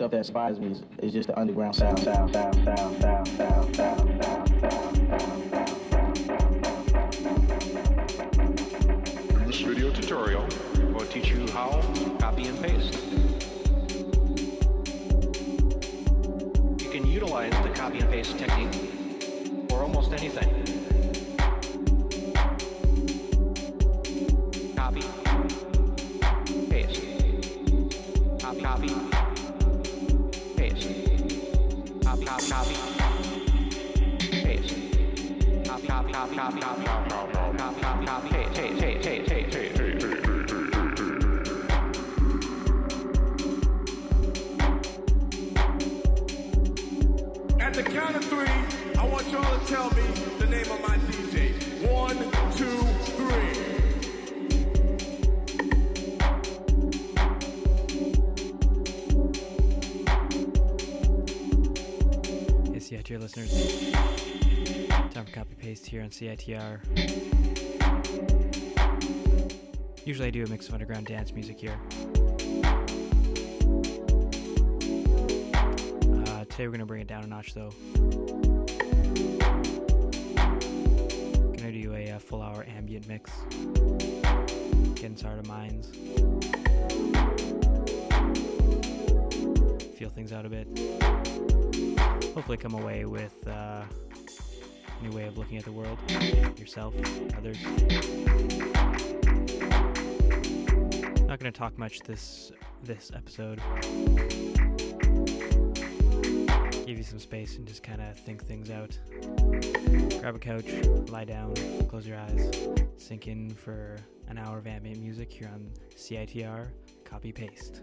stuff that inspires me is, is just the underground sound, sound, sound, sound, sound, sound, sound, sound, this video tutorial, we'll teach you how to copy and paste. You can utilize the copy and paste technique for almost anything. Copy, Taste. Taste. Taste. CITR listeners. Time for copy paste here on CITR. Usually I do a mix of underground dance music here. Uh, today we're going to bring it down a notch though. Gonna do a, uh full hour ambient mix. Get inside our minds. Feel things out a bit hopefully come away with uh, a new way of looking at the world, yourself, others. Not going to talk much this this episode. Give you some space and just kind of think things out. Grab a couch, lie down, close your eyes, sink in for an hour of ambient music here on CITR. Copy paste.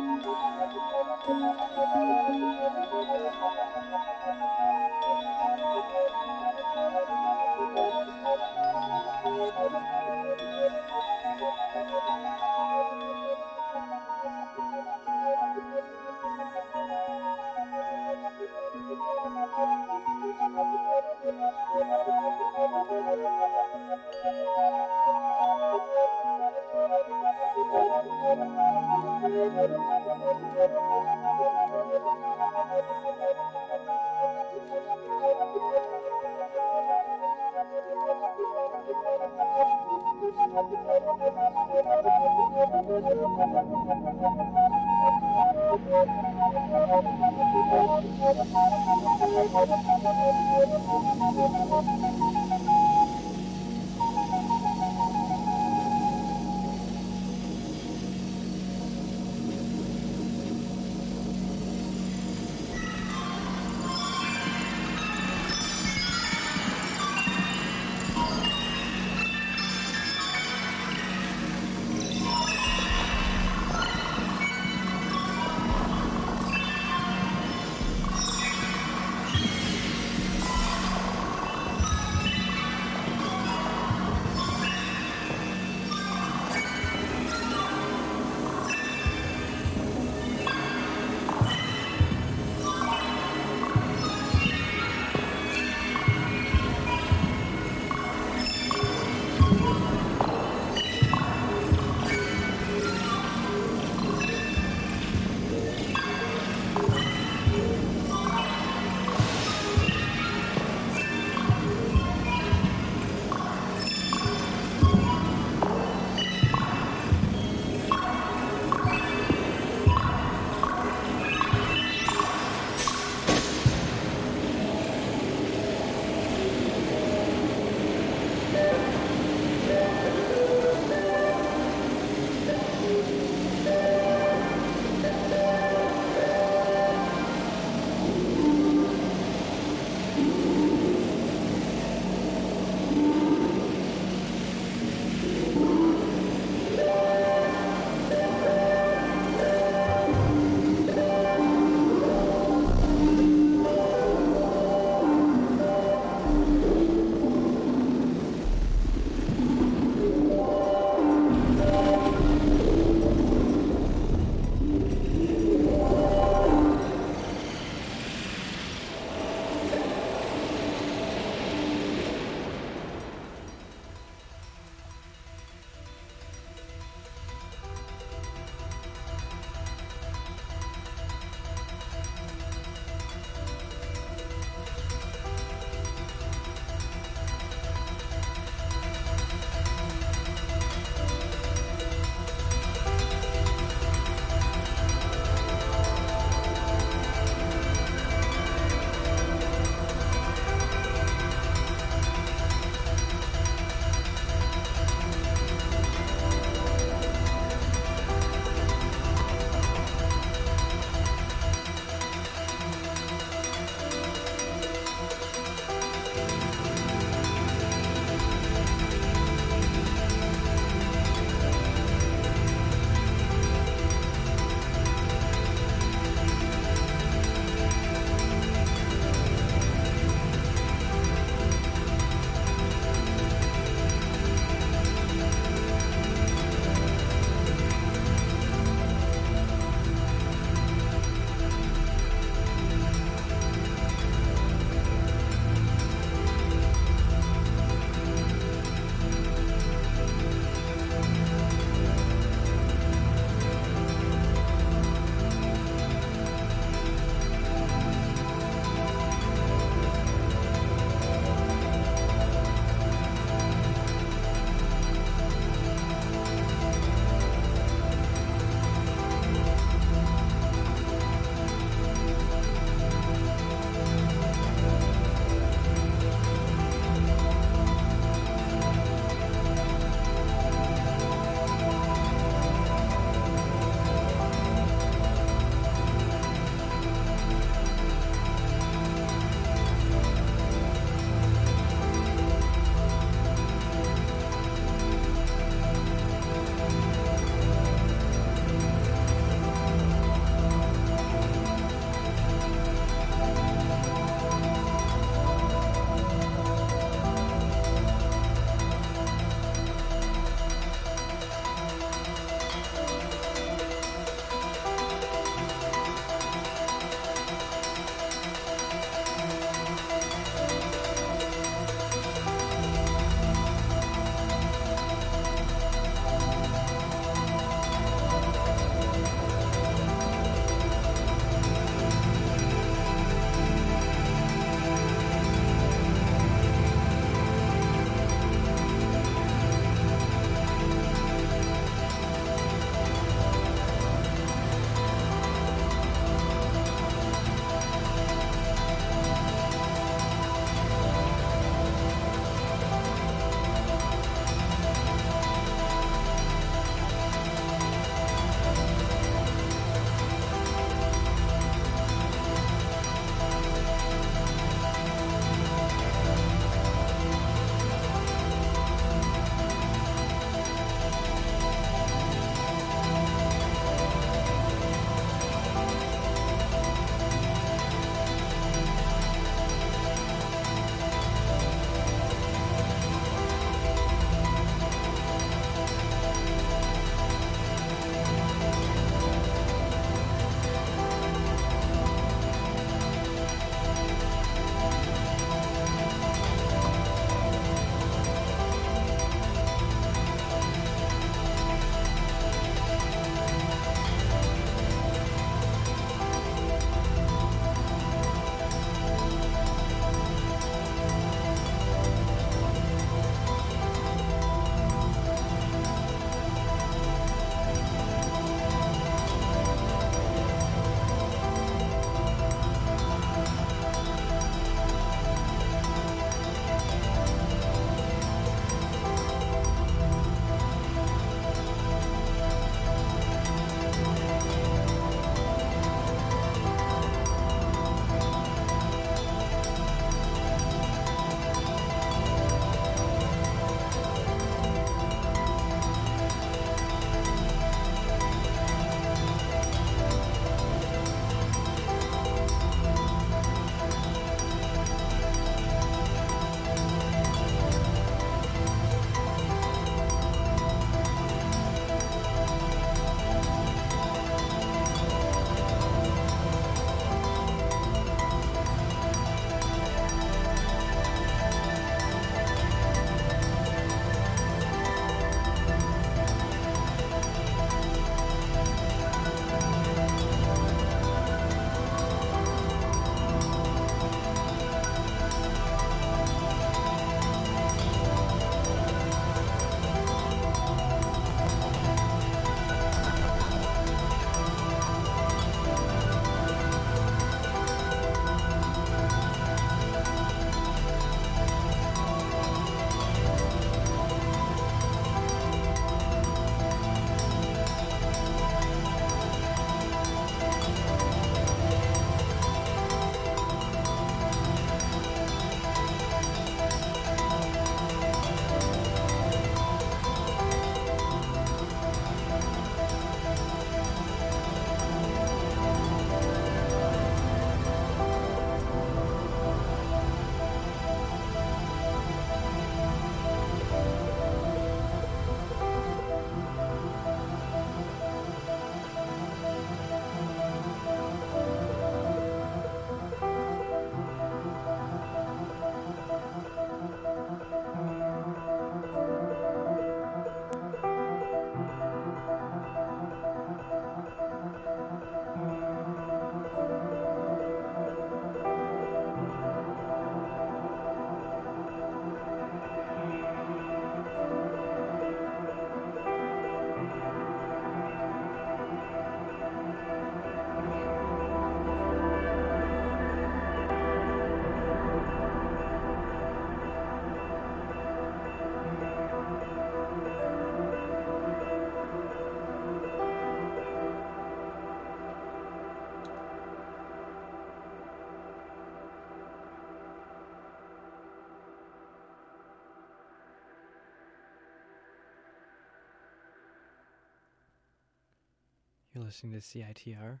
You're listening to CITR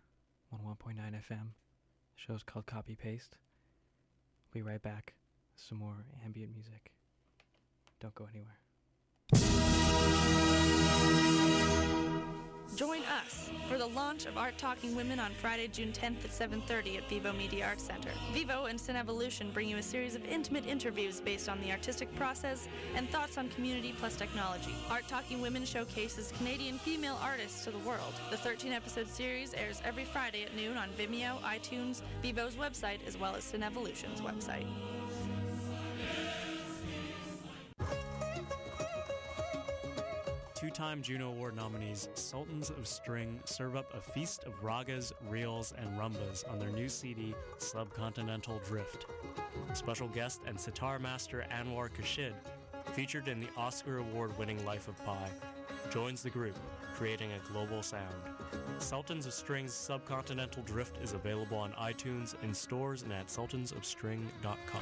11.9 FM. The show's called Copy Paste. We'll be right back some more ambient music. Don't go anywhere. Join us for the launch of Art Talking Women on Friday, June 10th at 7:30 at Vivo Media Arts Center. Vivo and Cinevolution bring you a series of intimate interviews based on the artistic process and thoughts on community plus technology. Art Talking Women showcases Canadian female artists to the world. The 13-episode series airs every Friday at noon on Vimeo, iTunes, Vivo's website, as well as Cinevolution's website. Time Juno Award nominees Sultans of String serve up a feast of ragas, reels, and rumbas on their new CD, Subcontinental Drift. Special guest and sitar master Anwar Khurshid, featured in the Oscar Award winning Life of Pi, joins the group, creating a global sound. Sultans of String's Subcontinental Drift is available on iTunes, in stores, and at sultansofstring.com.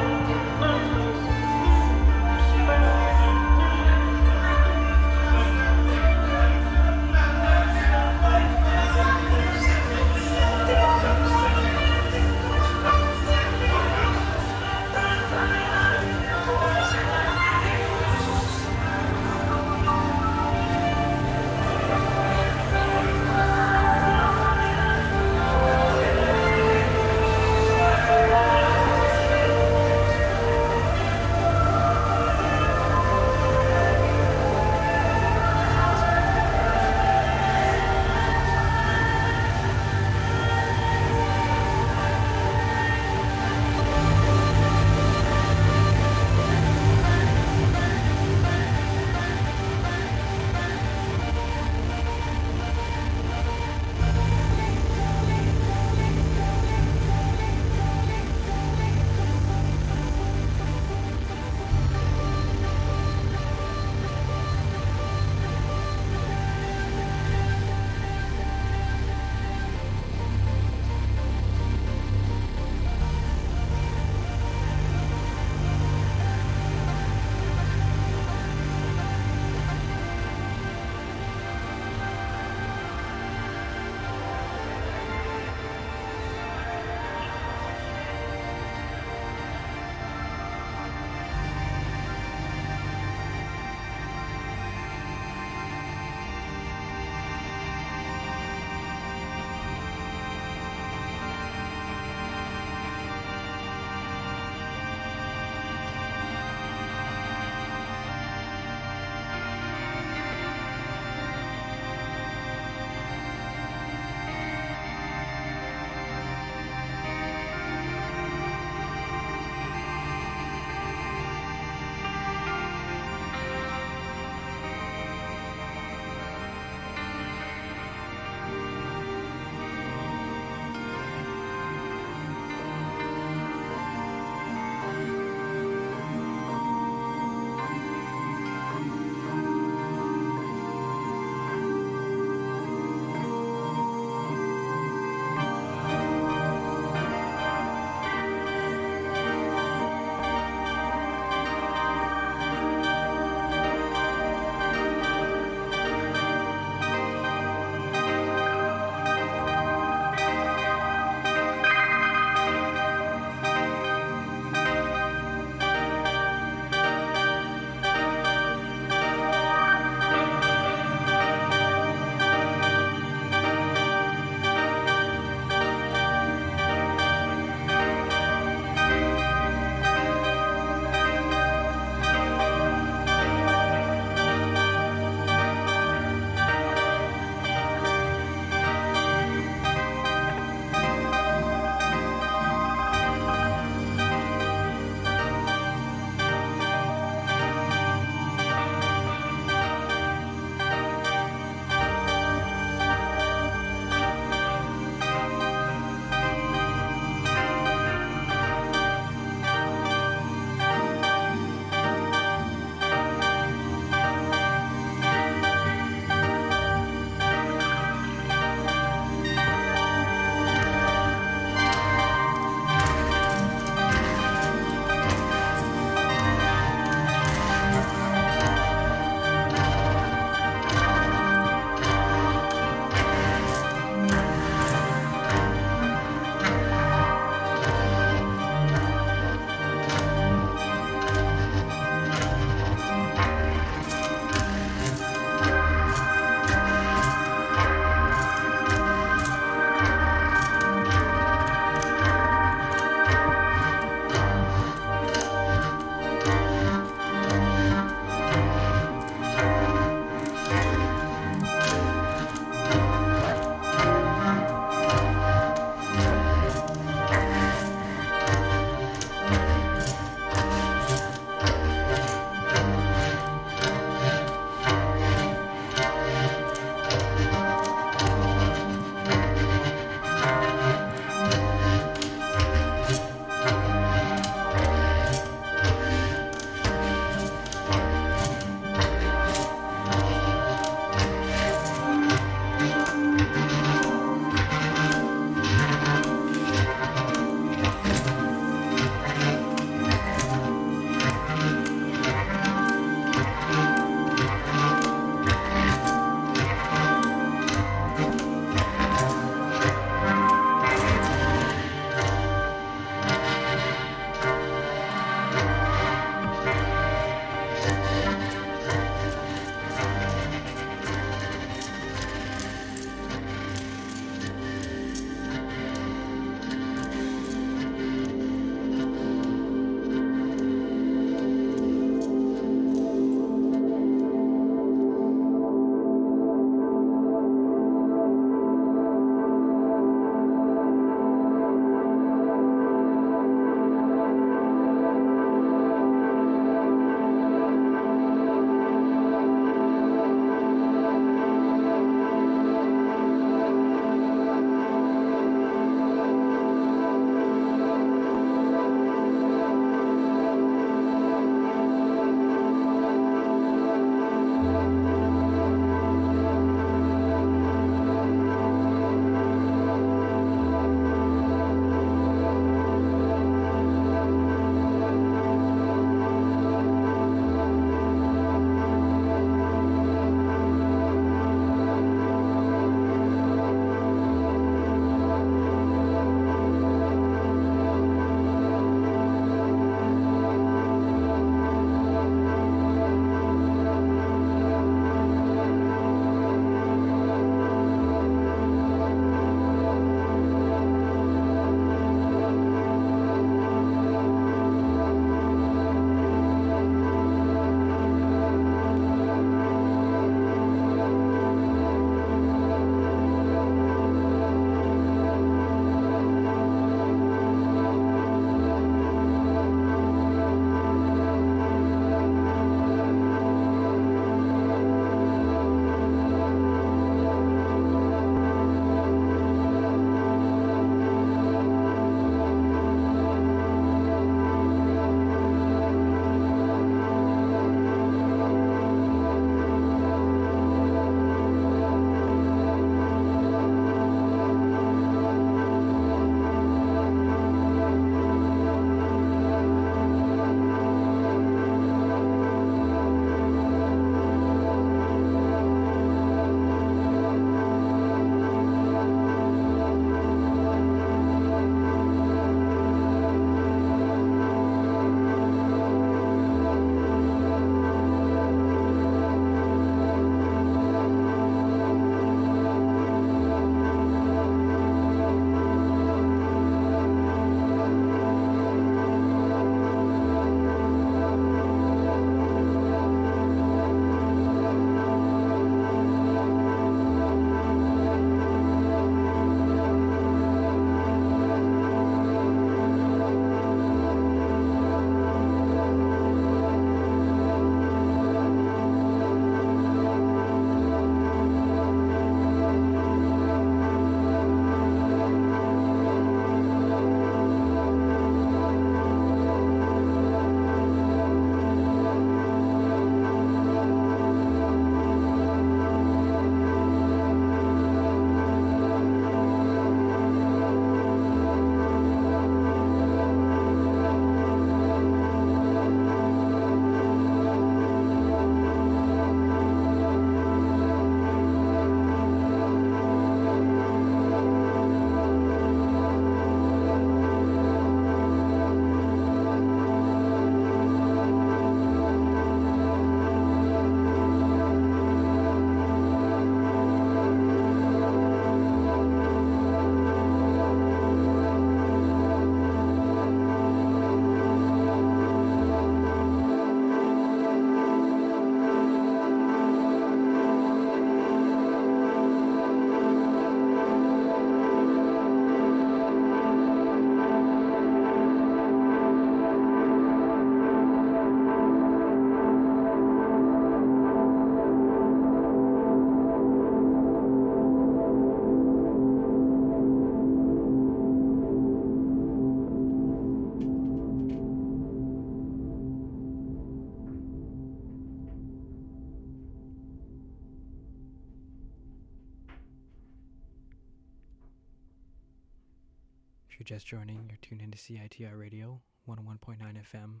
you're just joining, you're tuned into CITR Radio 101.9 FM.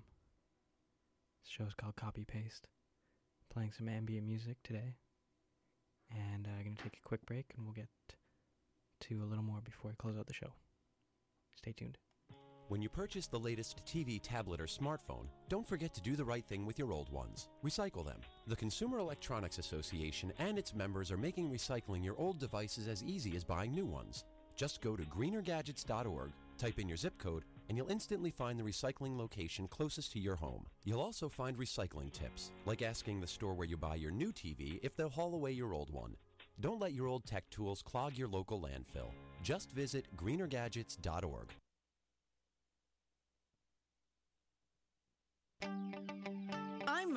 This show is called Copy Paste. Playing some ambient music today. And I'm uh, going to take a quick break and we'll get to a little more before I close out the show. Stay tuned. When you purchase the latest TV, tablet, or smartphone, don't forget to do the right thing with your old ones. Recycle them. The Consumer Electronics Association and its members are making recycling your old devices as easy as buying new ones. Just go to greenergadgets.org, type in your zip code, and you'll instantly find the recycling location closest to your home. You'll also find recycling tips, like asking the store where you buy your new TV if they'll haul away your old one. Don't let your old tech tools clog your local landfill. Just visit greenergadgets.org.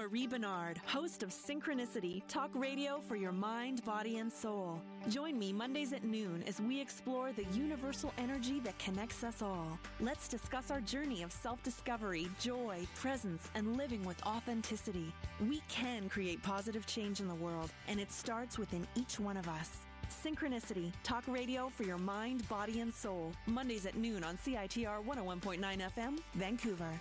Marie Bernard, host of Synchronicity, talk radio for your mind, body, and soul. Join me Mondays at noon as we explore the universal energy that connects us all. Let's discuss our journey of self discovery, joy, presence, and living with authenticity. We can create positive change in the world, and it starts within each one of us. Synchronicity, talk radio for your mind, body, and soul. Mondays at noon on CITR 101.9 FM, Vancouver.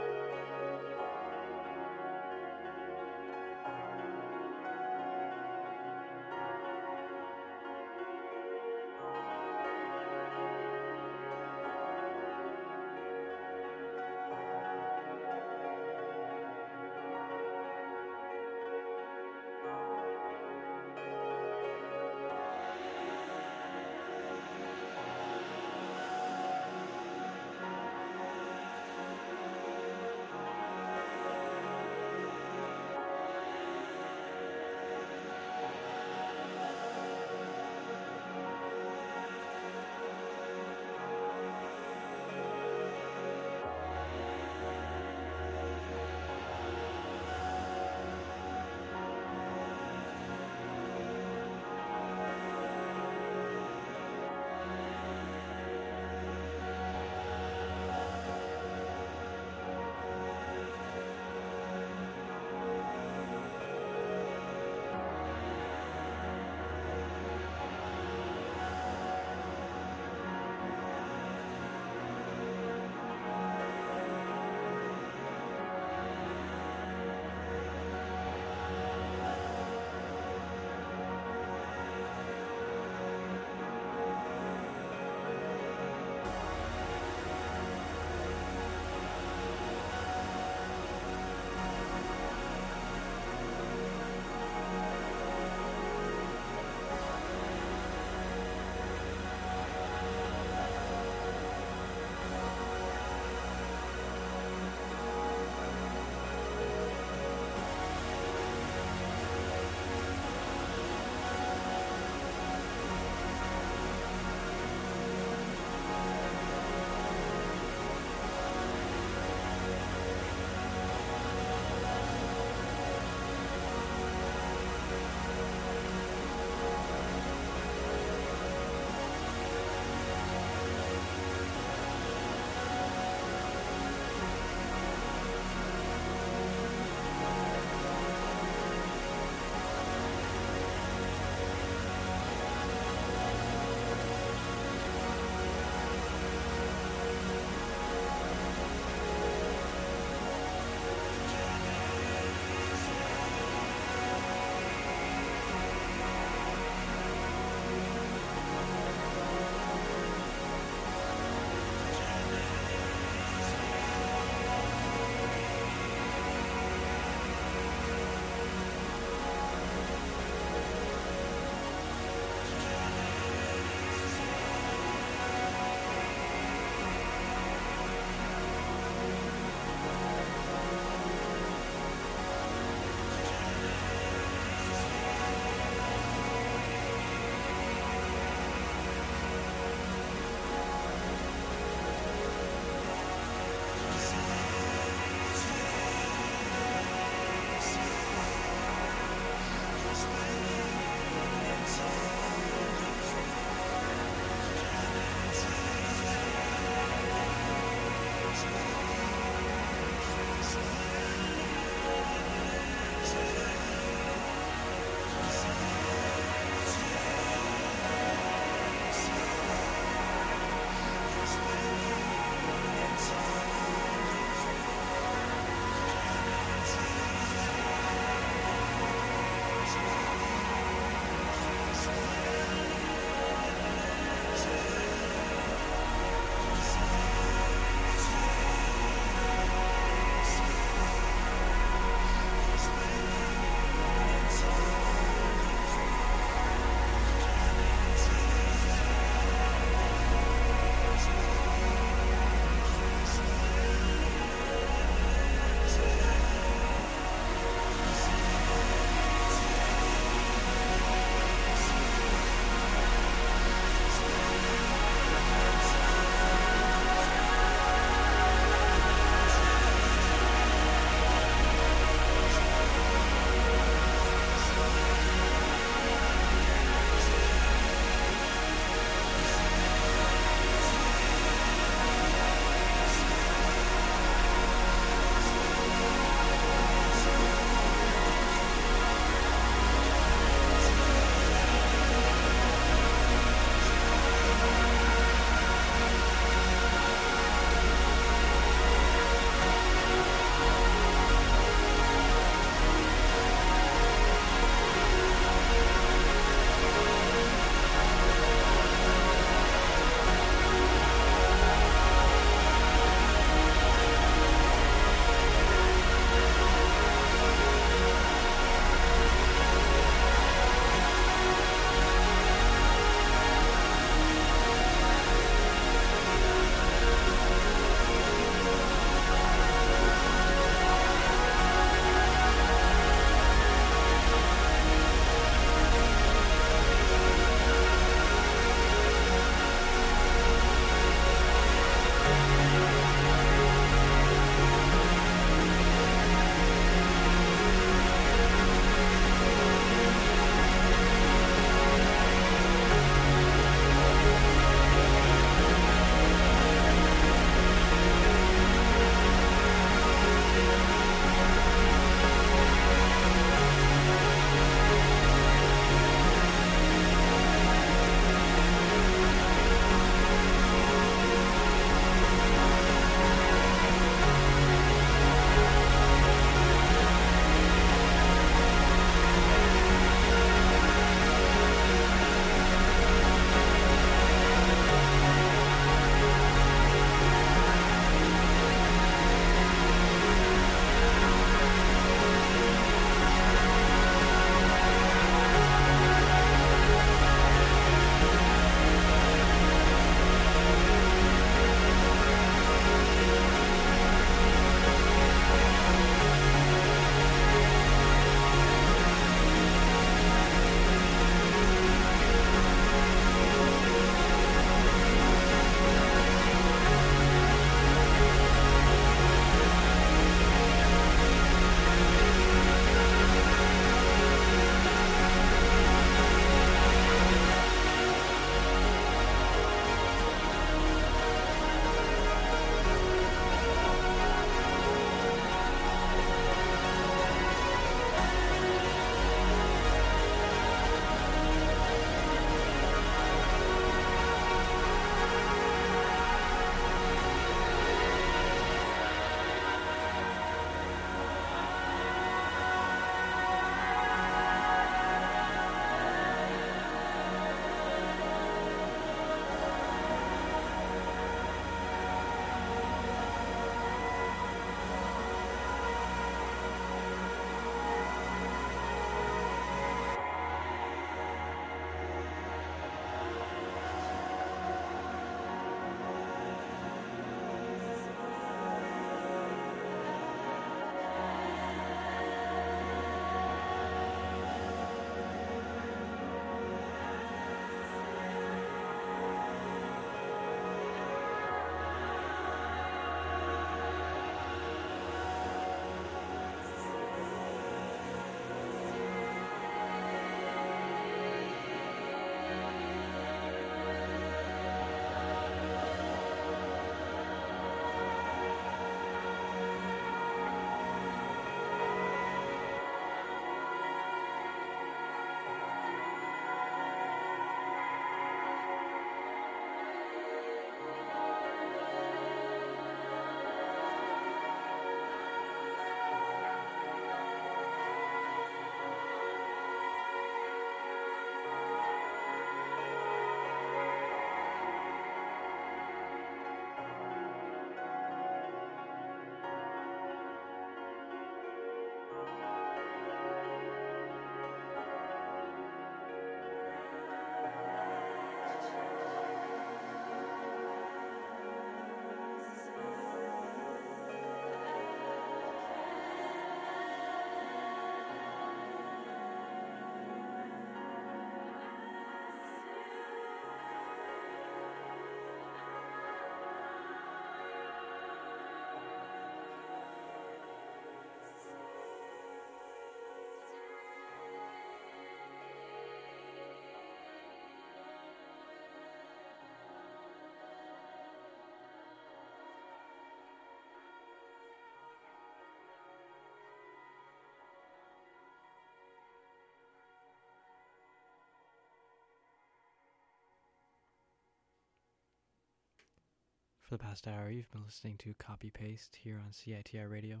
For the past hour, you've been listening to Copy Paste here on CITR Radio.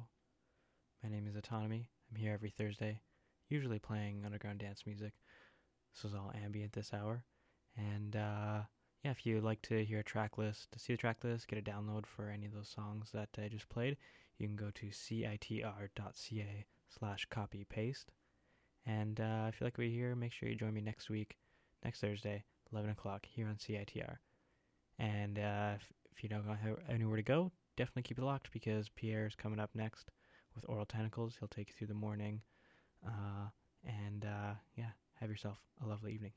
My name is Autonomy. I'm here every Thursday, usually playing underground dance music. This was all ambient this hour. And uh, yeah, if you'd like to hear a track list, to see the track list, get a download for any of those songs that I just played, you can go to citr.ca slash copy paste. And uh, if you like what you hear, make sure you join me next week, next Thursday, 11 o'clock, here on CITR. And uh, if, if you don't have anywhere to go, definitely keep it locked because Pierre is coming up next with Aural Tentacles. He'll take you through the morning. Uh, and uh, yeah, have yourself a lovely evening.